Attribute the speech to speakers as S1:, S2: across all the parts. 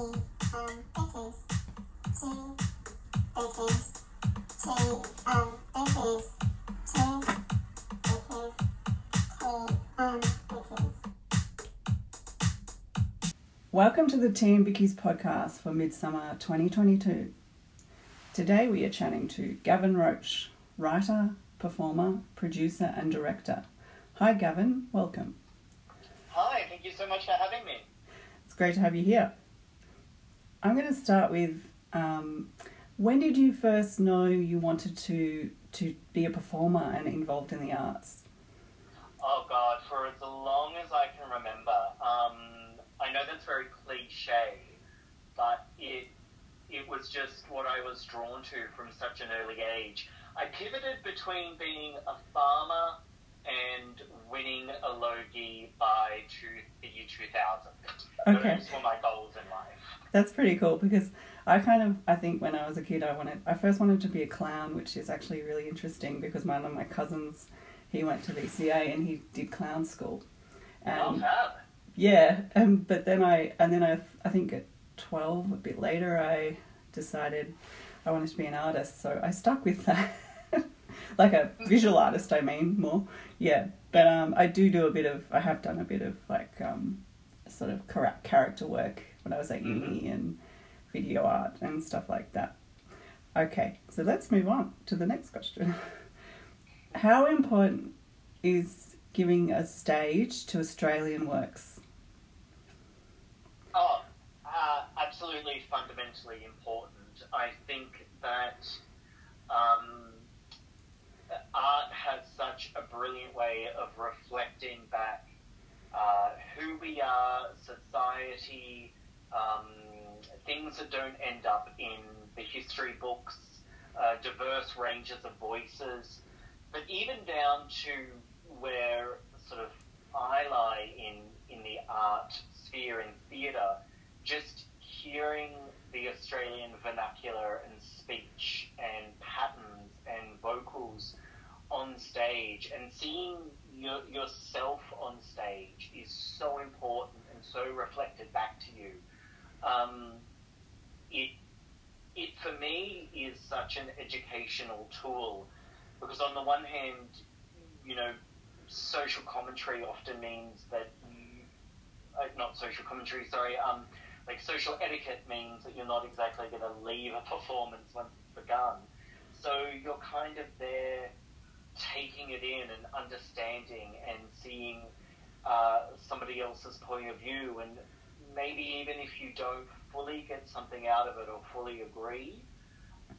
S1: um, decades, two decades, two um, decades, two decades, two um, decades.
S2: Welcome to the Team Bickies podcast for Midsummer 2022. Today we are chatting to Gavin Roach, writer, performer, producer, and director. Hi, Gavin, welcome.
S3: Hi, thank you so much for having me.
S2: It's great to have you here. I'm going to start with um, when did you first know you wanted to to be a performer and involved in the arts?
S3: Oh God, for as long as I can remember. Um, I know that's very cliche, but it it was just what I was drawn to from such an early age. I pivoted between being a farmer and winning a Logie by two, the year 2000.
S2: Okay.
S3: Those were my goals in life.
S2: That's pretty cool because I kind of I think when I was a kid I wanted I first wanted to be a clown, which is actually really interesting because one of my cousins he went to VCA and he did clown school.
S3: Oh,
S2: And
S3: fab.
S2: yeah, um, but then I and then I I think at twelve a bit later I decided I wanted to be an artist, so I stuck with that. like a visual artist, I mean more. Yeah, but um, I do do a bit of I have done a bit of like um, sort of chara- character work when I was at uni and video art and stuff like that. Okay, so let's move on to the next question. How important is giving a stage to Australian works?
S3: Oh, uh, absolutely fundamentally important. I think that um, art has such a brilliant way of reflecting back uh, who we are, society, um, things that don't end up in the history books, uh, diverse ranges of voices, but even down to where sort of I lie in in the art sphere in theatre, just hearing the Australian vernacular and speech and patterns and vocals on stage and seeing your, yourself on stage is so important and so reflected back to you. Um, it, it for me is such an educational tool because on the one hand, you know, social commentary often means that you, uh, not social commentary, sorry, um, like social etiquette means that you're not exactly going to leave a performance once it's begun. So you're kind of there taking it in and understanding and seeing uh, somebody else's point of view. And maybe even if you don't fully get something out of it or fully agree,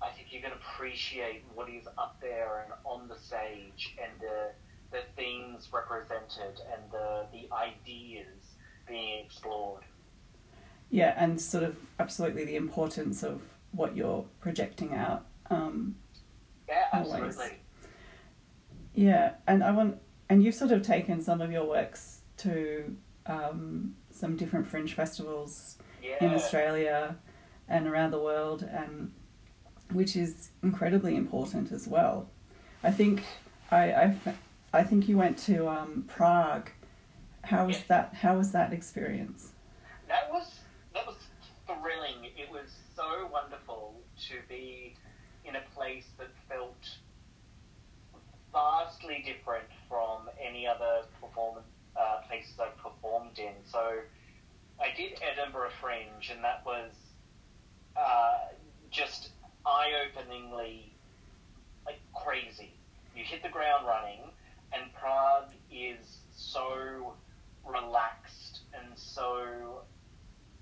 S3: I think you can appreciate what is up there and on the stage and the, the themes represented and the, the ideas being explored.
S2: Yeah, and sort of absolutely the importance of what you're projecting out. Um,
S3: Yeah,
S2: Always.
S3: absolutely.
S2: yeah, and I want, and you've sort of taken some of your works to um, some different fringe festivals
S3: Yeah.
S2: in Australia and around the world, and which is incredibly important as well. I think I I, I think you went to um, Prague. How was
S3: Yeah.
S2: that? How was that experience?
S3: That was that was thrilling. It was so wonderful to be in a place that felt vastly different from any other performance uh, places I've performed in. So I Edinburgh Fringe, and that was uh, just eye-openingly like crazy. You hit the ground running, and Prague is so relaxed and so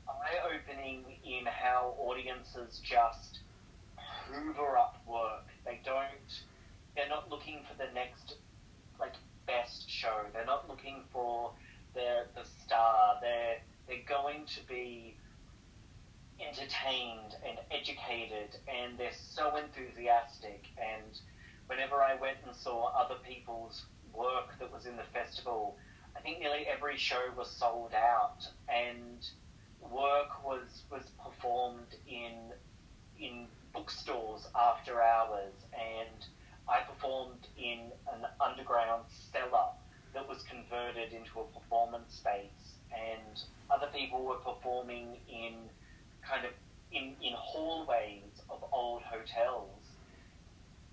S3: eye-opening in how audiences just hoover up work. They don't. They're not looking for the next like best show. They're not looking for the the star. They're going to be entertained and educated, and they're so enthusiastic. And whenever I went and saw other people's work that was in the festival, I think nearly every show was sold out, and work was was performed in in bookstores after hours, and I performed in an underground cellar that was converted into a performance space, and other people were performing in kind of in, in hallways of old hotels.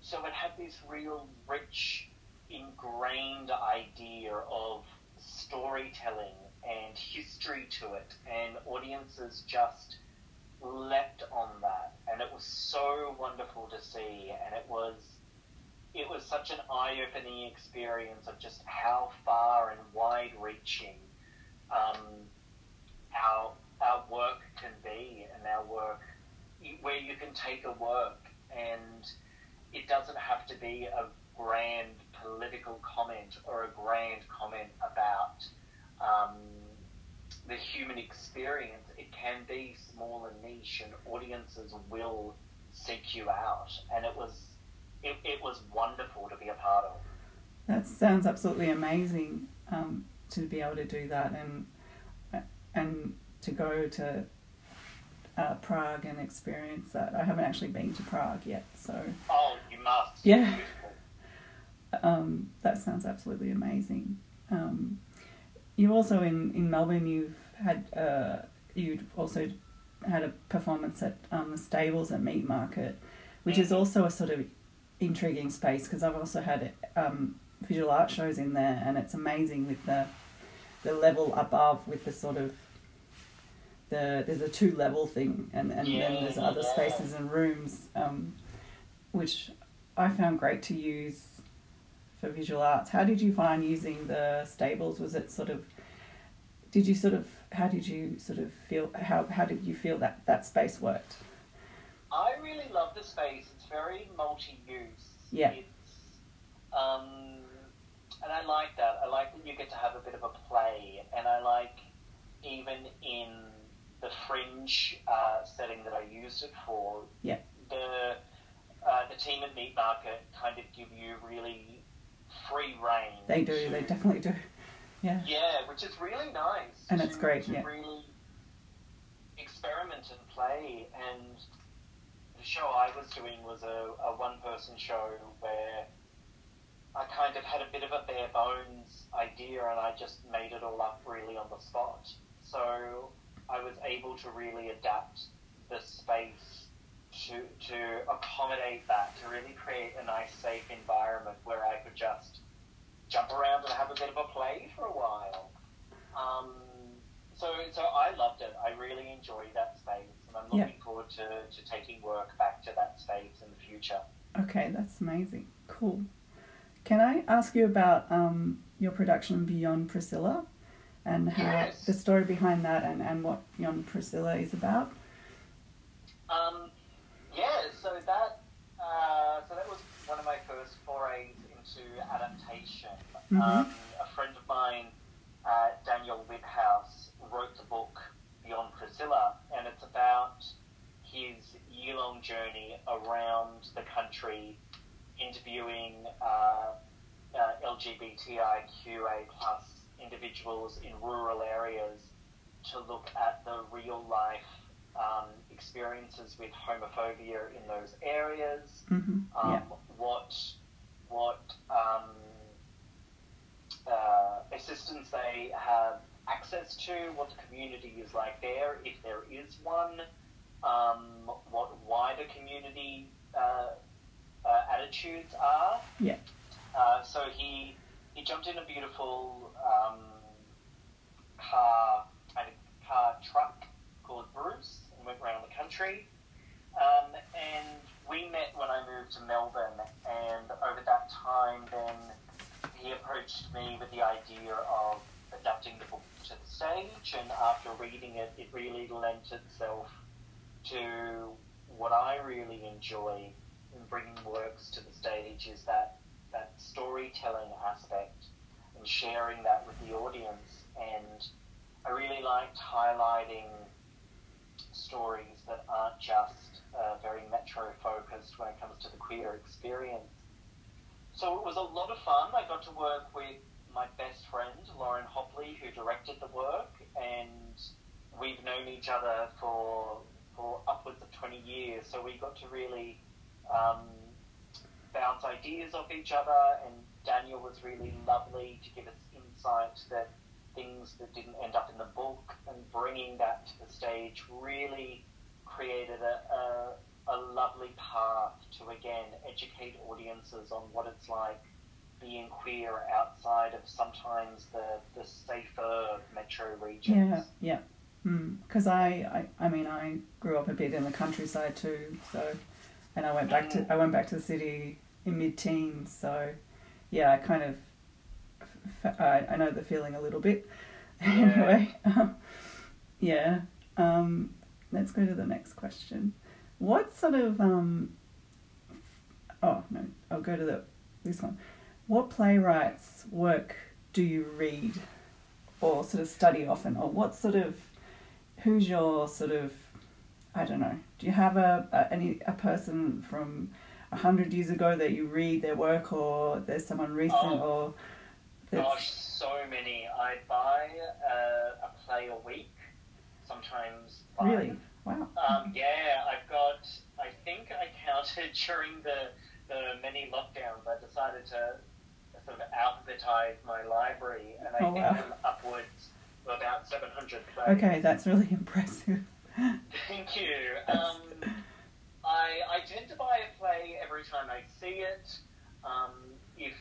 S3: So it had this real rich, ingrained idea of storytelling and history to it, and audiences just leapt on that, and it was so wonderful to see, and it was it was such an eye-opening experience of just how far and wide-reaching um, our our work can be, and our work where you can take a work and it doesn't have to be a grand political comment or a grand comment about um, the human experience. It can be small and niche, and audiences will seek you out. And it was it, it was wonderful to be a part of.
S2: That sounds absolutely amazing um, to be able to do that and and to go to uh, Prague and experience that. I haven't actually been to Prague yet, so.
S3: Oh, you must.
S2: Yeah. Um, that sounds absolutely amazing. Um, you also in, in Melbourne, you've had uh, you also had a performance at um, the stables at Meat Market, which is also a sort of intriguing space because I've also had um, visual art shows in there, and it's amazing with the the level above with the sort of the there's a two level thing, and and
S3: Yeah,
S2: then there's other
S3: yeah.
S2: spaces and rooms, um, which I found great to use for visual arts. How did you find using the stables? Was it sort of did you sort of how did you sort of feel how how did you feel that that space worked?
S3: I really love the space. It's very multi-use.
S2: Yeah.
S3: It's, um, and I like that. I like that you get to have a bit of a play, and I like even in the fringe uh, setting that I used it for.
S2: Yeah.
S3: The uh, the team at Meat Market kind of give you really free reign.
S2: They do.
S3: to-
S2: They definitely do. Yeah.
S3: yeah, which is really nice.
S2: And
S3: to,
S2: it's great,
S3: to
S2: yeah.
S3: really experiment and play. And the show I was doing was a, a one person show where I kind of had a bit of a bare bones idea and I just made it all up really on the spot. So I was able to really adapt the space to, to accommodate that, to really create a nice, safe environment where I could just jump around and have a bit of a play for a while. Um, so, so I loved it. I really enjoyed that space, and I'm looking forward to, to taking work back to that space in the future.
S2: Okay, that's amazing. Cool. Can I ask you about um, your production Beyond Priscilla and how
S3: Yes.
S2: the story behind that and, and what Beyond Priscilla is about?
S3: Um, yeah, so that uh, so that was one of my first forays into adaptation.
S2: Mhm.
S3: Um, a friend of mine, uh, Daniel Witthaus, wrote the book Beyond Priscilla, and it's about his year-long journey around the country, interviewing uh, uh, LGBTIQA plus individuals in rural areas to look at the real life um, experiences with homophobia in those areas,
S2: hmm
S3: um,
S2: yeah.
S3: what what um, uh, assistance they have access to, what the community is like there, if there is one, um, what wider community uh, uh, attitudes are.
S2: Yeah.
S3: Uh, so he he jumped in a beautiful um, car kind of car truck called Bruce and went around the country. Um, and we met when I moved to Melbourne, and over that time, then he approached me with the idea of adapting the book to the stage. And after reading it, it really lent itself to what I really enjoy in bringing works to the stage is that that storytelling aspect and sharing that with the audience. And I really liked highlighting stories that aren't just uh, very metro focused when it comes to the queer experience. So it was a lot of fun. I got to work with my best friend, Lauren Hopley, who directed the work, and we've known each other for, for upwards of 20 years. So we got to really um, bounce ideas off each other, and Daniel was really lovely to give us insight that things that didn't end up in the book and bringing that to the stage really created a, a, a lovely path to again educate audiences on what it's like being queer outside of sometimes the, the safer metro regions.
S2: Yeah, yeah. Mm, because I, I, I mean, I grew up a bit in the countryside too. So, and I went back to mm. I went back to the city in mid-teens. So, yeah, I kind of I know the feeling a little bit. anyway, um, yeah. Um, let's go to the next question. What sort of um, oh no, I'll go to the this one. What playwrights' work do you read or sort of study often, or what sort of who's your sort of I don't know. Do you have a, a any a person from a hundred years ago that you read their work, or there's someone recent,
S3: Oh,
S2: or
S3: Gosh, so many. I buy a, a play a week, sometimes five.
S2: really wow.
S3: Um, yeah, I've got. I think I counted during the the many lockdowns. I decided to sort of alphabetize my library, and I
S2: Oh,
S3: think
S2: wow.
S3: I'm upwards of about seven hundred plays.
S2: Okay, that's really impressive.
S3: Thank you. Um, I I tend to buy a play every time I see it. Um, if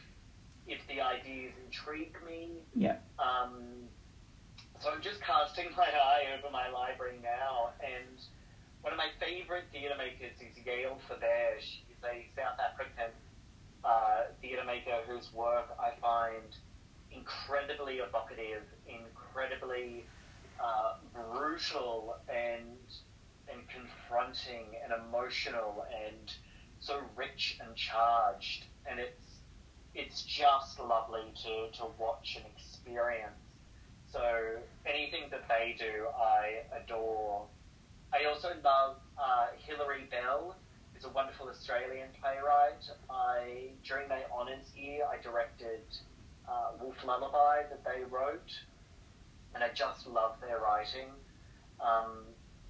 S3: if the ideas intrigue me.
S2: Yeah.
S3: Um, so I'm just casting my eye over my library now, and one of my favourite theatre makers is Yael Farber. She's a South African uh, theatre maker whose work I find incredibly evocative, incredibly uh, brutal, and and confronting, and emotional, and so rich and charged, and it's it's just lovely to, to watch and experience. So anything that they do, I adore. I also love uh, Hilary Bell, who's a wonderful Australian playwright. I during my honours year, I directed uh, Wolf Lullaby that they wrote, and I just love their writing. Um,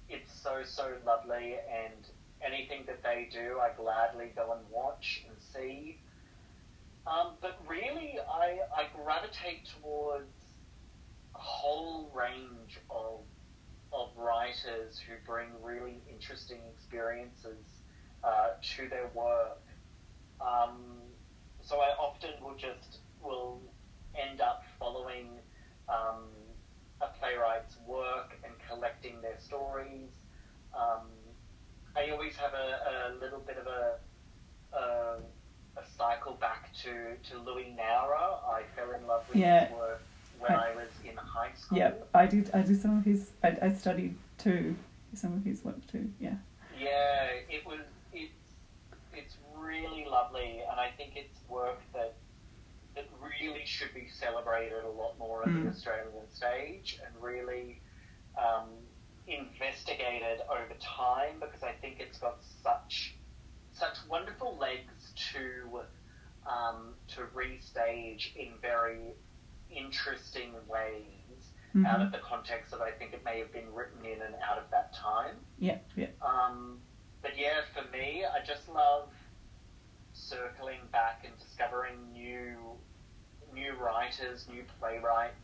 S3: it's so so lovely, and anything that they do, I gladly go and watch and see. Um, but really, I, I gravitate towards a whole range of, of writers who bring really interesting experiences uh, to their work. Um, so I often will just will end up following um, a playwright's work and collecting their stories. Um, I always have a, a little bit of a, a a cycle back to, to Louis Nowra. I fell in love with
S2: Yeah.
S3: his work when
S2: I-
S3: I was in high school.
S2: Yep, I did. I did some of his. I, I studied too. Some of his work too. Yeah.
S3: Yeah, it was. It's it's really lovely, and I think it's work that that really should be celebrated a lot more on
S2: Mm.
S3: the Australian stage, and really um, investigated over time because I think it's got such such wonderful legs to um, to restage in very interesting ways out
S2: Mhm.
S3: of the context that I think it may have been written in and out of that time.
S2: Yeah. Yeah.
S3: Um, but yeah, for me, I just love circling back and discovering new new writers, new playwrights.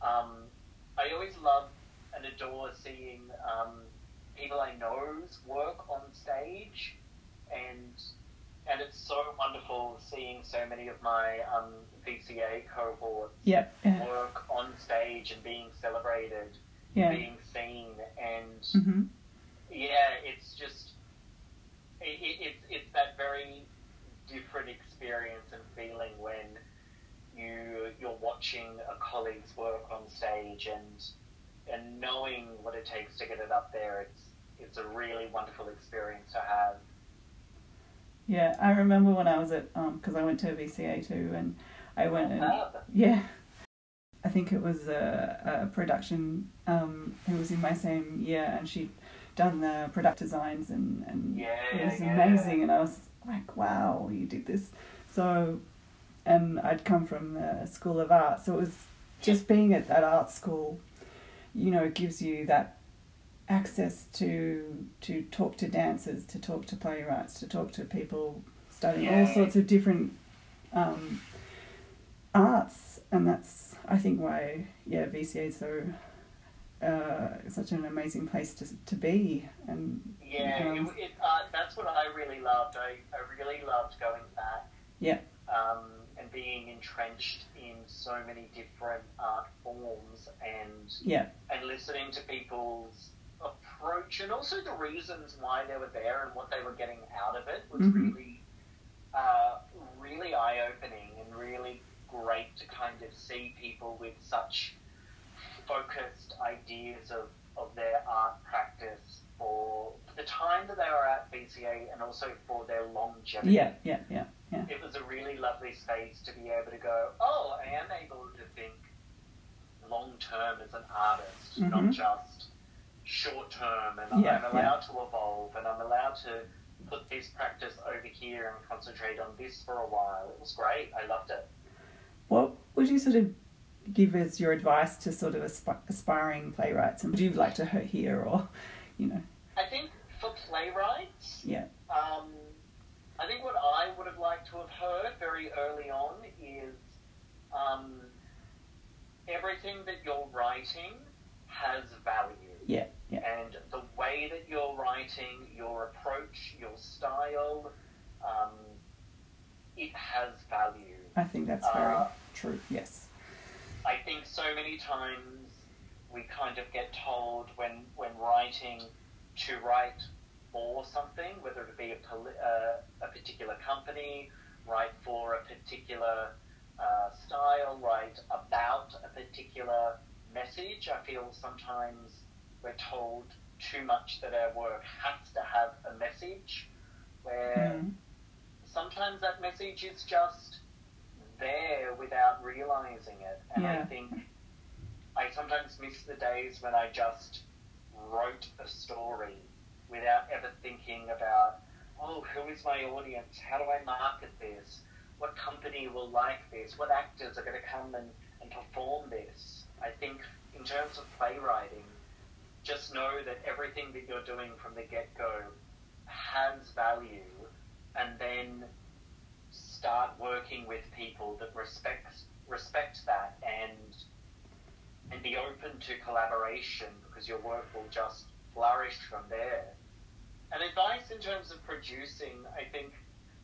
S3: Um, I always love and adore seeing um, people I know's work on stage, and and it's so wonderful seeing so many of my um, VCA cohorts
S2: Yeah. Yeah.
S3: work on stage and being celebrated,
S2: Yeah.
S3: being seen, and
S2: Mhm.
S3: yeah, it's just it, it, it's it's that very different experience and feeling when you you're watching a colleague's work on stage and and knowing what it takes to get it up there. It's it's a really wonderful experience to have.
S2: Yeah. I remember when I was at um because I went to VCA too, and I went and Yeah. I think it was a, a production um, who was in my same year, and she'd done the product designs, and, and
S3: Yeah,
S2: it was
S3: yeah.
S2: amazing. And I was like, wow, you did this. So, and I'd come from the School of Art, so it was just being at that art school, you know, gives you that access to to talk to dancers, to talk to playwrights, to talk to people studying all sorts of different um, arts, and that's I think why yeah VCA is so uh, such an amazing place to to be. And
S3: Yeah,
S2: um,
S3: it, it, uh, that's what I really loved. I, I really loved going back.
S2: Yeah.
S3: Um, being entrenched in so many different art forms and
S2: yeah,
S3: and listening to people's approach and also the reasons why they were there and what they were getting out of it was
S2: Mhm.
S3: really uh, really eye opening and really great to kind of see people with such focused ideas of, of their art practice for the time that they were at VCA and also for their longevity.
S2: yeah, yeah, yeah, yeah.
S3: It was a really lovely space to be able to go, oh, I am able to think long term as an artist, not
S2: Mhm.
S3: just short term, and
S2: Yeah,
S3: I'm allowed to evolve, and I'm allowed to put this practice over here and concentrate on this for a while. It was great. I loved it.
S2: What would you sort of give as your advice to sort of asp- aspiring playwrights? And would you like to hear, or you know,
S3: I think for playwrights,
S2: Yeah.
S3: um, I think what I would have liked to have heard very early on is um, everything that you're writing has value.
S2: yeah, yeah,
S3: And the way that you're writing, your approach, your style, um, it has value.
S2: I think that's very
S3: Uh,
S2: true. Yes.
S3: I think so many times we kind of get told when when writing to write for something, whether it be a, poli- uh, a particular company, write for a particular uh, style, write about a particular message. I feel sometimes we're told too much that our work has to have a message, where
S2: Mm.
S3: sometimes that message is just there without realizing it. And I think I sometimes miss the days when I just wrote a story without ever thinking about, oh, who is my audience? How do I market this? What company will like this? What actors are going to come and, and perform this? I think in terms of playwriting, just know that everything that you're doing from the get go has value and then start working with people that respect respect that and and be open to collaboration because your work will just flourish from there. And advice in terms of producing, I think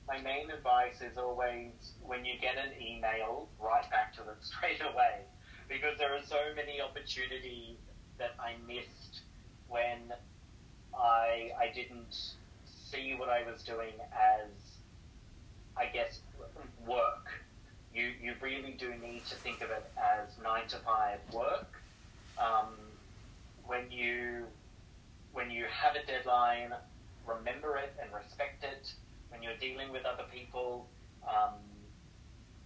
S3: my main advice is always when you get an email, write back to them straight away because there are so many opportunities that I missed when I I didn't see what I was doing as I guess work. You you really do need to think of it as nine to five work. Um, when you when you have a deadline, remember it and respect it. When you're dealing with other people, um,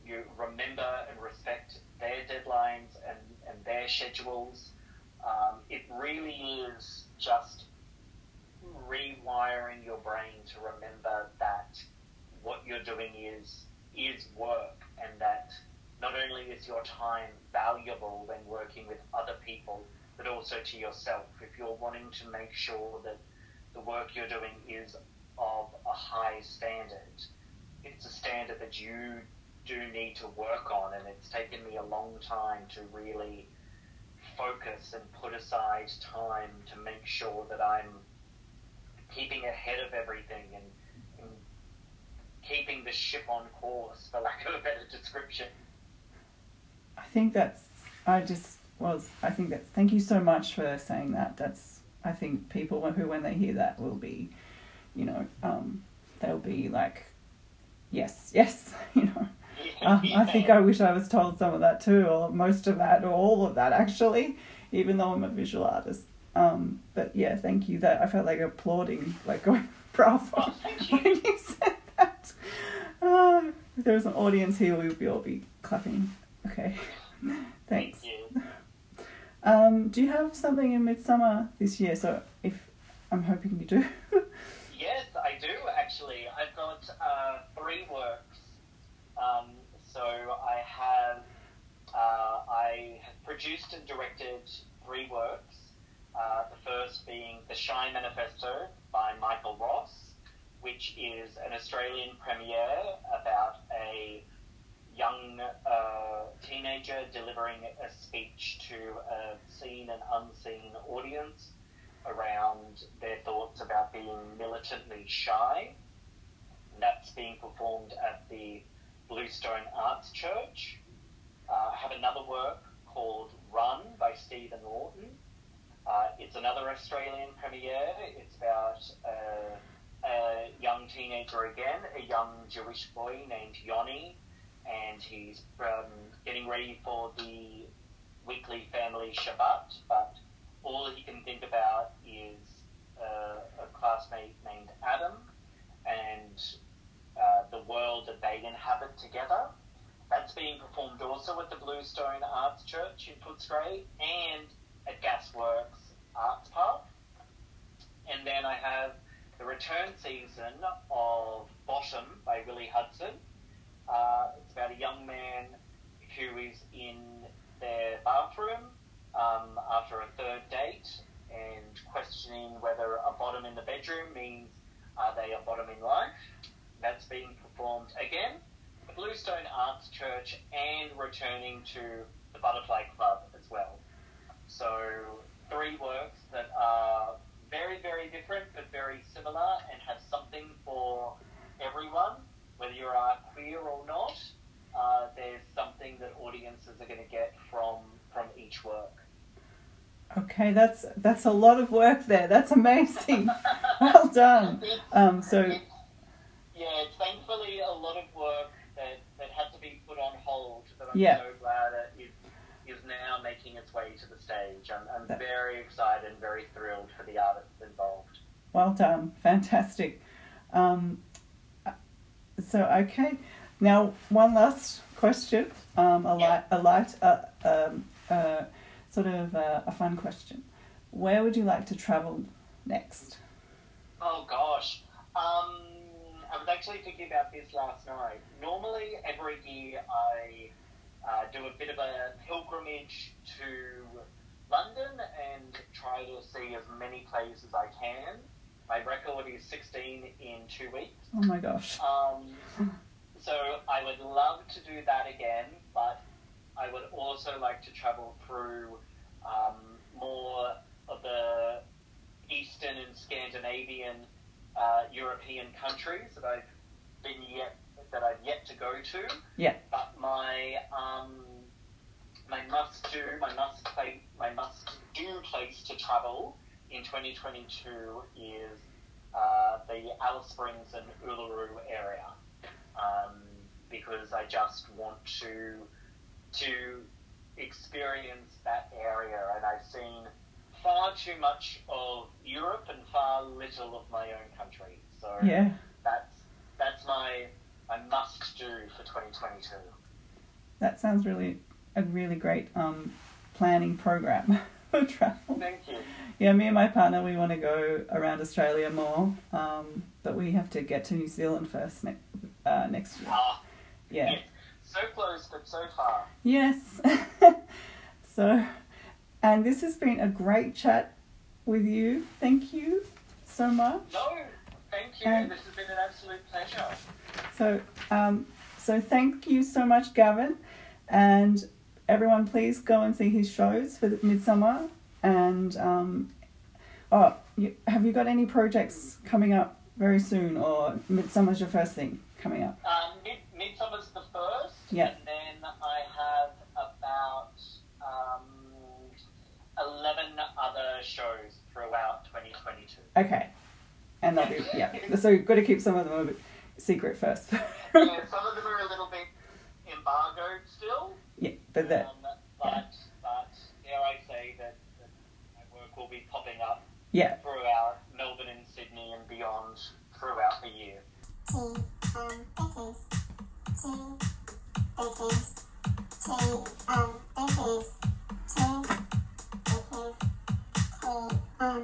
S3: you remember and respect their deadlines and, and their schedules. Um, it really is just rewiring your brain to remember that what you're doing is is work and that not only is your time valuable when working with other people but also to yourself if you're wanting to make sure that the work you're doing is of a high standard it's a standard that you do need to work on and it's taken me a long time to really focus and put aside time to make sure that I'm keeping ahead of everything and, and keeping the ship on course, for lack of a better description.
S2: I think that's. I just was. I think that's. Thank you so much for saying that. That's. I think people who, when they hear that, will be, you know, um, they'll be like, yes, yes, you know. Uh, I think I wish I was told some of that too, or most of that, or all of that actually, even though I'm a visual artist. Um, but yeah, thank you. That I felt like applauding, like going bravo
S3: Oh, thank you.
S2: when you said that. Uh, if there was an audience here, we would all be clapping. Okay, thanks.
S3: Thank.
S2: Um, do you have something in Midsummer this year? So if I'm hoping you do.
S3: Yes, I do actually. I've got uh, three works. Um, so I have uh, I have produced and directed three works. Uh, the first being The Shy Manifesto by Michael Ross, which is an Australian premiere about a young uh, teenager delivering a speech to a seen and unseen audience around their thoughts about being militantly shy. And that's being performed at the Bluestone Arts Church. Uh, I have another work called Run by Stephen Laughton. Uh, it's another Australian premiere. It's about uh, a young teenager again, a young Jewish boy named Yoni, and he's um, getting ready for the weekly family Shabbat, but all he can think about is uh, a classmate named Adam and uh, the world that they inhabit together. That's being performed also at the Bluestone Arts Church in Footscray and at Gasworks Arts Park. And then I have the return season of Bottom by Willie Hudson. Questioning whether a bottom in the bedroom means are they a bottom in life. That's being performed again the Bluestone Arts Church and returning to the Butterfly Club as well. So three works that are very, very different but very similar and have something for everyone, whether you are queer or not. Uh, there's something that audiences are going to get from from each work.
S2: Okay, that's that's a lot of work there. That's amazing. well done. Um, so
S3: yeah, thankfully a lot of work that, that had to be put on hold that I'm
S2: Yeah.
S3: so glad it is, is now making its way to the stage. I'm, I'm
S2: That-
S3: very excited and very thrilled for the artists involved.
S2: well done, fantastic. Um, so okay, now one last question. Um, a
S3: Yeah.
S2: light, a light, uh, um, uh, sort of uh, a fun question. Where would you like to travel next?
S3: Oh gosh. Um, I was actually thinking about this last night. Normally, every year I uh, do a bit of a pilgrimage to London and try to see as many places as I can. My record is 16 in two weeks.
S2: Oh my gosh.
S3: Um, so I would love to do that again, but I would also like to travel through um, more of the Eastern and Scandinavian uh, European countries that I've been yet that I've yet to go to.
S2: Yeah.
S3: But my um, my must do, my must play, my must do place to travel in 2022 is uh, the Alice Springs and Uluru area um, because I just want to to experience that area, and I've seen far too much of Europe and far little of my own country. So
S2: Yeah.
S3: that's that's my my must do for 2022.
S2: That sounds really a really great um, planning program for travel.
S3: Thank you.
S2: Yeah, me and my partner we want to go around Australia more, um, but we have to get to New Zealand first ne- uh, next year.
S3: Ah,
S2: Yeah.
S3: yes. So close, but so far.
S2: Yes. so, and this has been a great chat with you. Thank you so much.
S3: No, thank you.
S2: And-
S3: this has been an absolute pleasure.
S2: So, um, so thank you so much, Gavin, and everyone. Please go and see his shows for the Midsummer. And um, oh, you, have you got any projects coming up very soon, or Midsummer's your first thing coming up?
S3: Um, Mid- Midsummer's the first,
S2: Yeah.
S3: and then I have about um, 11 other shows throughout 2022.
S2: Okay, and they'll be yeah. So you've got to keep some of them a bit secret first.
S3: yeah, some of them are a little bit embargoed still,
S2: yeah, but that
S3: um, but, but dare I say that, that my work will be popping up
S2: yeah.
S3: throughout Melbourne and Sydney and beyond throughout the year.
S1: Because T um this is T um, um